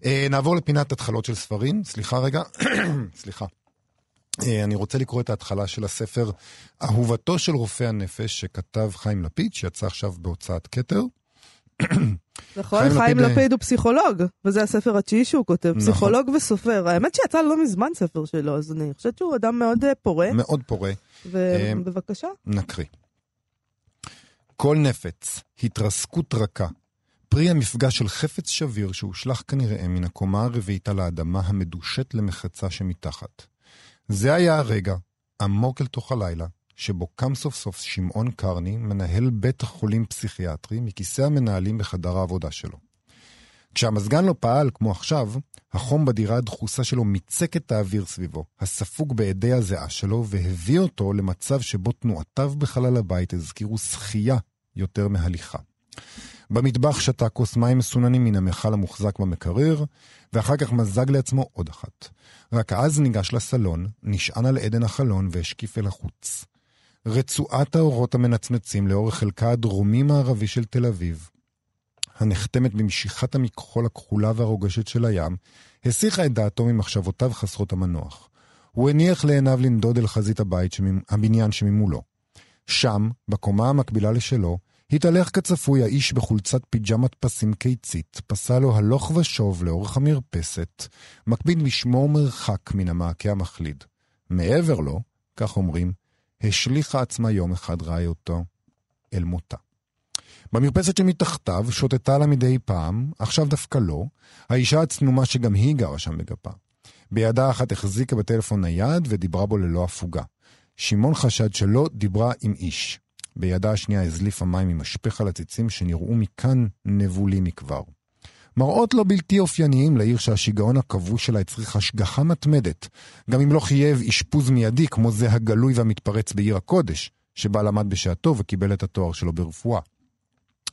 אה, נעבור לפינת התחלות של ספרים. סליחה רגע, [coughs] סליחה. אה, אני רוצה לקרוא את ההתחלה של הספר אהובתו של רופא הנפש שכתב חיים לפיד, שיצא עכשיו בהוצאת כתר. [coughs] נכון, חיים לפיד, אה, לפיד הוא פסיכולוג, וזה הספר התשיעי שהוא כותב, נכון. פסיכולוג וסופר. האמת שיצא לא מזמן ספר שלו, אז אני חושבת שהוא אדם מאוד אה, פורה, מאוד פורה. אה, ובבקשה. נקריא. כל נפץ, התרסקות רכה, פרי המפגש של חפץ שביר שהושלך כנראה מן הקומה הרביעית על האדמה המדושת למחצה שמתחת. זה היה הרגע, עמוק אל תוך הלילה, שבו קם סוף סוף שמעון קרני, מנהל בית חולים פסיכיאטרי, מכיסא המנהלים בחדר העבודה שלו. כשהמזגן לא פעל, כמו עכשיו, החום בדירה הדחוסה שלו מיצק את האוויר סביבו, הספוג באדי הזיעה שלו, והביא אותו למצב שבו תנועותיו בחלל הבית הזכירו שחייה יותר מהליכה. במטבח שתה כוס מים מסוננים מן המכל המוחזק במקרר, ואחר כך מזג לעצמו עוד אחת. רק אז ניגש לסלון, נשען על עדן החלון והשקיף אל החוץ. רצועת האורות המנצנצים לאורך חלקה הדרומי-מערבי של תל אביב, הנחתמת במשיכת המכחול הכחולה והרוגשת של הים, הסיחה את דעתו ממחשבותיו חסרות המנוח. הוא הניח לעיניו לנדוד אל חזית הבית, שממ... הבניין שממולו. שם, בקומה המקבילה לשלו, התהלך כצפוי האיש בחולצת פיג'מת פסים קיצית, פסע לו הלוך ושוב לאורך המרפסת, מקפיד לשמור מרחק מן המעקה המחליד. מעבר לו, כך אומרים, השליכה עצמה יום אחד רעיותו אל מותה. במרפסת שמתחתיו שוטטה לה מדי פעם, עכשיו דווקא לא, האישה הצנומה שגם היא גרה שם בגפה. בידה אחת החזיקה בטלפון נייד ודיברה בו ללא הפוגה. שמעון חשד שלא דיברה עם איש. בידה השנייה הזליפה מים ממשפך על הציצים שנראו מכאן נבולים מכבר. מראות לא בלתי אופייניים לעיר שהשיגעון הכבוש שלה הצריך השגחה מתמדת, גם אם לא חייב אשפוז מיידי כמו זה הגלוי והמתפרץ בעיר הקודש, שבה למד בשעתו וקיבל את התואר שלו ברפואה.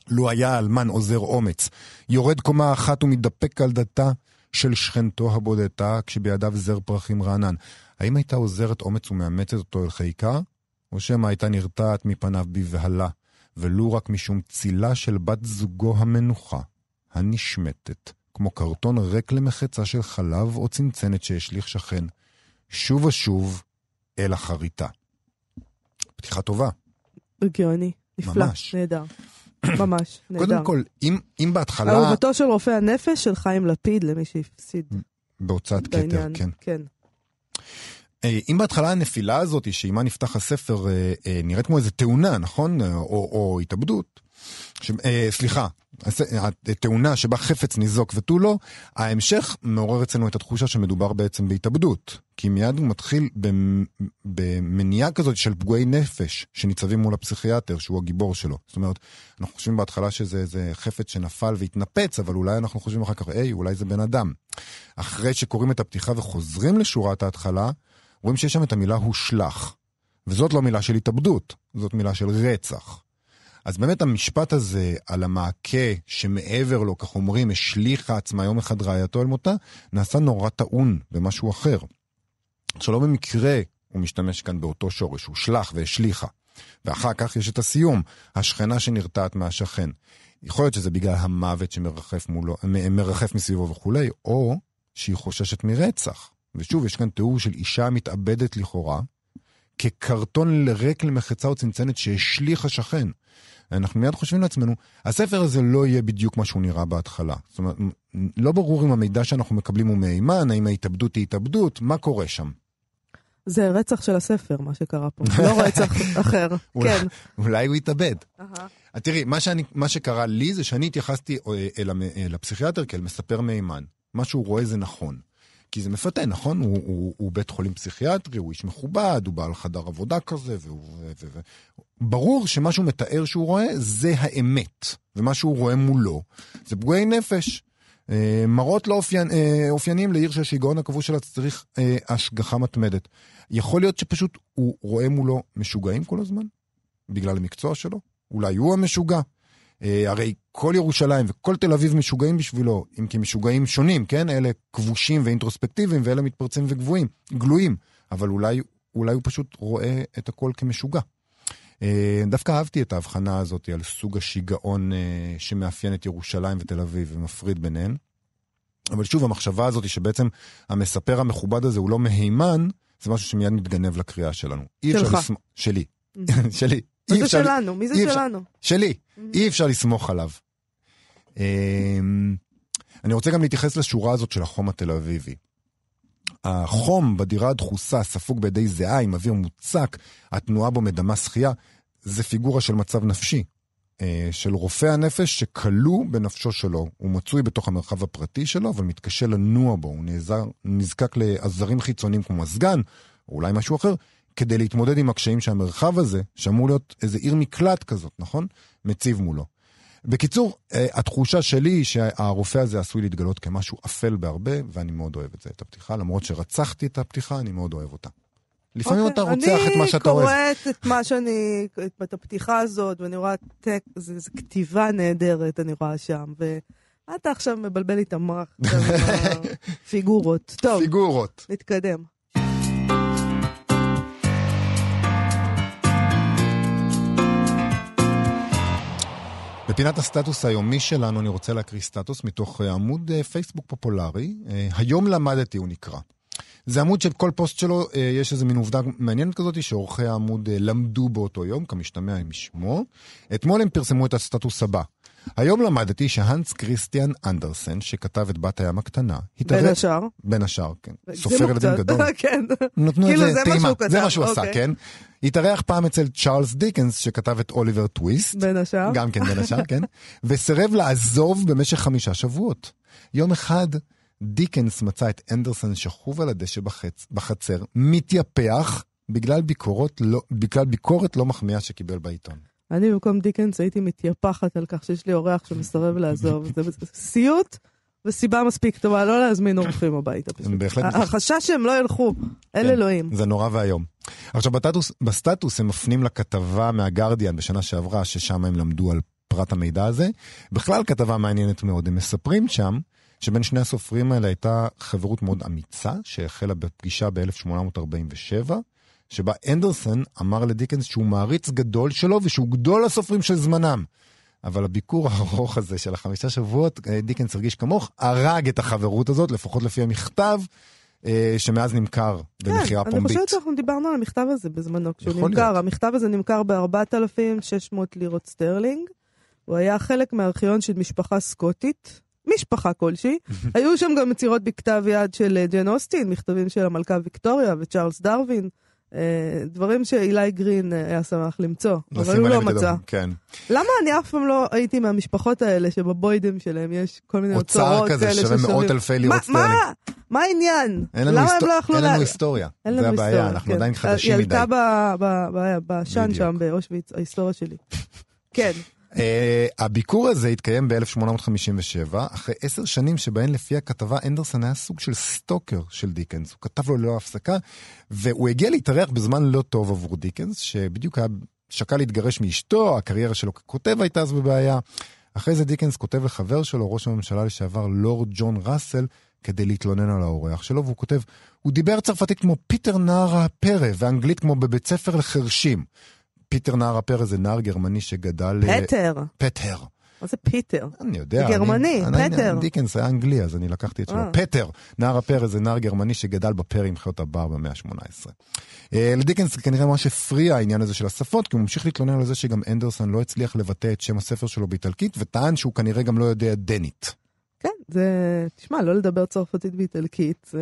לו היה האלמן עוזר אומץ, יורד קומה אחת ומתדפק על דלתה של שכנתו הבודדה כשבידיו זר פרחים רענן. האם הייתה עוזרת אומץ ומאמצת אותו אל חיקה? או שמא הייתה נרתעת מפניו בבהלה, ולו רק משום צילה של בת זוגו המנוחה, הנשמטת, כמו קרטון ריק למחצה של חלב או צנצנת שהשליך שכן, שוב ושוב אל החריטה. פתיחה טובה. הגיוני, נפלא, ממש. נהדר. [clears throat] ממש, נהדר. קודם כל, אם, אם בהתחלה, אהובתו של רופא הנפש של חיים לפיד, למי שהפסיד בהוצאת את כתר. כן. כן. אה, אם בהתחלה הנפילה הזאת, שעימה נפתח הספר, אה, אה, נראית כמו איזה תאונה, נכון? או, או התאבדות. ש, אה, סליחה, הס- התאונה שבה חפץ ניזוק ותו לא, ההמשך מעורר אצלנו את התחושה שמדובר בעצם בהתאבדות. כי מיד הוא מתחיל במ- במניעה כזאת של פגועי נפש שניצבים מול הפסיכיאטר, שהוא הגיבור שלו. זאת אומרת, אנחנו חושבים בהתחלה שזה חפץ שנפל והתנפץ, אבל אולי אנחנו חושבים אחר כך, היי, אולי זה בן אדם. אחרי שקוראים את הפתיחה וחוזרים לשורת ההתחלה, רואים שיש שם את המילה הושלך. וזאת לא מילה של התאבדות, זאת מילה של רצח. אז באמת המשפט הזה על המעקה שמעבר לו, כך אומרים, השליכה עצמה יום אחד רעייתו אל מותה, נעשה נורא טעון במשהו אחר. עכשיו לא במקרה הוא משתמש כאן באותו שורש, הוא שלח והשליכה. ואחר כך יש את הסיום, השכנה שנרתעת מהשכן. יכול להיות שזה בגלל המוות שמרחף מולו, מרחף מסביבו וכולי, או שהיא חוששת מרצח. ושוב, יש כאן תיאור של אישה מתאבדת לכאורה, כקרטון ריק למחצה או צנצנת שהשליך השכן. אנחנו מיד חושבים לעצמנו, הספר הזה לא יהיה בדיוק מה שהוא נראה בהתחלה. זאת אומרת, לא ברור אם המידע שאנחנו מקבלים הוא מהימן, האם ההתאבדות היא התאבדות, מה קורה שם. זה רצח של הספר, מה שקרה פה. לא רצח [laughs] אחר. כן. אולי הוא יתאבד. אהה. אז תראי, מה, שאני, מה שקרה לי זה שאני התייחסתי אה, אל, המ- אל הפסיכיאטר כאל מספר מהימן. מה שהוא רואה זה נכון. כי זה מפתה, נכון? הוא, הוא, הוא בית חולים פסיכיאטרי, הוא איש מכובד, הוא בעל חדר עבודה כזה, והוא... ו, ו, ו. ברור שמה שהוא מתאר שהוא רואה זה האמת, ומה שהוא רואה מולו זה פגועי נפש. אה, מראות לא אופיין, אה, אופייניים לעיר שהשיגעון הכבוש שלה צריך אה, השגחה מתמדת. יכול להיות שפשוט הוא רואה מולו משוגעים כל הזמן, בגלל המקצוע שלו, אולי הוא המשוגע. אה, הרי כל ירושלים וכל תל אביב משוגעים בשבילו, אם כי משוגעים שונים, כן? אלה כבושים ואינטרוספקטיביים ואלה מתפרצים וגבוהים, גלויים. אבל אולי, אולי הוא פשוט רואה את הכל כמשוגע. אה, דווקא אהבתי את ההבחנה הזאת על סוג השיגעון אה, שמאפיין את ירושלים ותל אביב ומפריד ביניהן. אבל שוב, המחשבה הזאת היא שבעצם המספר המכובד הזה הוא לא מהימן, זה משהו שמיד מתגנב לקריאה שלנו. אי אפשר שלך. לסמוך... שלי. [laughs] שלי. זה אפשר- שלנו? מי זה אפשר- שלנו? שלי. אי אפשר לסמוך עליו. אמ, אני רוצה גם להתייחס לשורה הזאת של החום התל אביבי. החום בדירה הדחוסה, ספוג בידי זיעה עם אוויר מוצק, התנועה בו מדמה שחייה, זה פיגורה של מצב נפשי. אה, של רופא הנפש שכלוא בנפשו שלו. הוא מצוי בתוך המרחב הפרטי שלו, אבל מתקשה לנוע בו. הוא נעזר, נזקק לעזרים חיצוניים כמו מזגן, או אולי משהו אחר, כדי להתמודד עם הקשיים שהמרחב הזה, שאמור להיות איזה עיר מקלט כזאת, נכון? מציב מולו. בקיצור, אה, התחושה שלי היא שהרופא הזה עשוי להתגלות כמשהו אפל בהרבה, ואני מאוד אוהב את זה, את הפתיחה. למרות שרצחתי את הפתיחה, אני מאוד אוהב אותה. לפעמים אוקיי, אתה רוצח את מה שאתה אוהב. אני קוראת את מה שאני, את הפתיחה הזאת, ואני רואה טק, זה, זה כתיבה נהדרת, אני רואה שם, ואתה עכשיו מבלבל לי את המוח [laughs] הפיגורות. טוב, פיגורות. נתקדם. בפינת הסטטוס היומי שלנו אני רוצה להקריא סטטוס מתוך אה, עמוד אה, פייסבוק פופולרי. אה, היום למדתי הוא נקרא. זה עמוד של כל פוסט שלו, יש איזה מין עובדה מעניינת כזאת שעורכי העמוד למדו באותו יום, כמשתמע משמו. אתמול הם פרסמו את הסטטוס הבא. היום למדתי שהנס כריסטיאן אנדרסן, שכתב את בת הים הקטנה, בין השאר. בין השאר, כן. סופר ילדים גדול. [laughs] כן. נתנו כאילו, איזה זה מה טעימה, שהוא כתב, זה מה שהוא עשה, אוקיי. כן? התארח פעם אצל צ'ארלס דיקנס, שכתב את אוליבר טוויסט. בין השאר. גם כן בין השאר, [laughs] כן. וסירב לעזוב במשך חמישה שבועות. יום אחד דיקנס מצא את אנדרסון שכוב על הדשא בחץ, בחצר, מתייפח, בגלל ביקורת לא, בגלל ביקורת לא מחמיאה שקיבל בעיתון. אני במקום דיקנס הייתי מתייפחת על כך שיש לי אורח שמסרב לעזוב. זה סיוט וסיבה מספיק טובה לא להזמין [coughs] אורחים הביתה. בהחלט. החשש שהם לא ילכו, אל כן. אלוהים. זה נורא ואיום. עכשיו, בסטטוס, בסטטוס הם מפנים לכתבה מהגרדיאן בשנה שעברה, ששם הם למדו על פרט המידע הזה. בכלל כתבה מעניינת מאוד. הם מספרים שם שבין שני הסופרים האלה הייתה חברות מאוד אמיצה, שהחלה בפגישה ב-1847, שבה אנדרסון אמר לדיקנס שהוא מעריץ גדול שלו ושהוא גדול הסופרים של זמנם. אבל הביקור הארוך הזה של החמישה שבועות, אה, דיקנס הרגיש כמוך, הרג את החברות הזאת, לפחות לפי המכתב אה, שמאז נמכר במכירה כן, פומבית. אני חושבת שאנחנו דיברנו על המכתב הזה בזמנו, כשהוא נמכר. להיות. המכתב הזה נמכר ב-4,600 לירות סטרלינג. הוא היה חלק מהארכיון של משפחה סקוטית, משפחה כלשהי. [laughs] היו שם גם יצירות בכתב יד של אה, ג'ן אוסטין, מכתבים של המלכה ויקטוריה וצ'ארלס דרווין. אה, דברים שאילי גרין אה, היה שמח למצוא, אבל הוא לא מצא. כן. למה אני אף פעם לא הייתי מהמשפחות האלה שבבוידם שלהם יש כל מיני אוצר אוצרות כזה כאלה שווה ששווים- מאות אלפי לירות סטרלינג. מה? העניין? למה הם לא יכלו אין לנו היסטוריה. זה הבעיה, אנחנו כן. עדיין חדשים היא מדי. עלתה ב- ב- בשן. שם באושוויץ, ההיסטוריה שלי. [laughs] כן, הביקור הזה התקיים ב-1857, אחרי עשר שנים שבהן לפי הכתבה אנדרסון היה סוג של סטוקר של דיקנס. הוא כתב לו ללא הפסקה, והוא הגיע להתארח בזמן לא טוב עבור דיקנס, שבדיוק היה שקל להתגרש מאשתו, הקריירה שלו ככותב הייתה אז בבעיה. אחרי זה דיקנס כותב לחבר שלו, ראש הממשלה לשעבר, לורד ג'ון ראסל, כדי להתלונן על האורח שלו, והוא כותב, הוא דיבר צרפתית כמו פיטר נער הפרא, ואנגלית כמו בבית ספר לחרשים. פיטר נער הפרא זה נער גרמני שגדל... אה, פטר. פטר. מה זה פיטר? אני יודע. זה גרמני, אני, פטר. אני, דיקנס היה אנגלי, אז אני לקחתי את שלו. אה. פטר, נער הפרא זה נער גרמני שגדל בפרא עם חיות הבר במאה ה-18. אה, לדיקנס כנראה ממש הפריע העניין הזה של השפות, כי הוא ממשיך להתלונן על זה שגם אנדרסון לא הצליח לבטא את שם הספר שלו באיטלקית, וטען שהוא כנראה גם לא יודע דנית. כן, זה, תשמע, לא לדבר צרפתית ואיטלקית, זה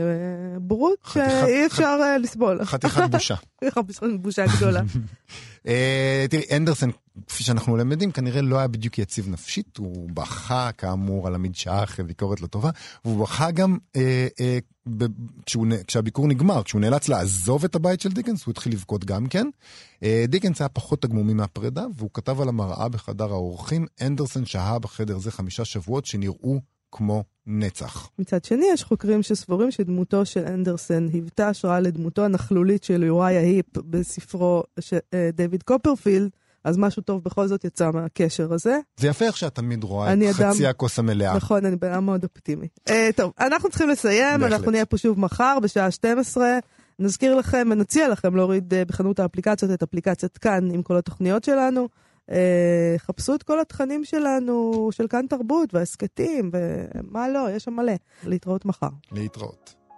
בורות חתיכת- שאי אפשר לסבול. חתיכת בושה. [laughs] בושה גדולה. [laughs] אה, תראי, אנדרסן, כפי שאנחנו למדים, כנראה לא היה בדיוק יציב נפשית, הוא בכה כאמור על המדשאה אחרי ביקורת לא טובה, והוא בכה גם אה, אה, כשהביקור נגמר, כשהוא נאלץ לעזוב את הבית של דיקנס, הוא התחיל לבכות גם כן. דיקנס היה פחות תגמומי מהפרידה, והוא כתב על המראה בחדר האורחים, אנדרסן שהה בחדר זה חמישה שבועות שנראו כמו נצח. מצד שני, יש חוקרים שסבורים שדמותו של אנדרסן היוותה השראה לדמותו הנכלולית של יוריה היפ בספרו של אה, דיוויד קופרפילד, אז משהו טוב בכל זאת יצא מהקשר הזה. זה יפה איך שאת תמיד רואה את אדם- חצי הכוס המלאה. נכון, אני בן אדם מאוד אופטימי. אה, טוב, אנחנו צריכים לסיים, בהחלט. אנחנו נהיה פה שוב מחר בשעה 12. נזכיר לכם ונציע לכם להוריד אה, בחנות האפליקציות את אפליקציית כאן עם כל התוכניות שלנו. אה, חפשו את כל התכנים שלנו, של כאן תרבות וההסכתים, ומה לא, יש שם מלא. להתראות מחר. להתראות.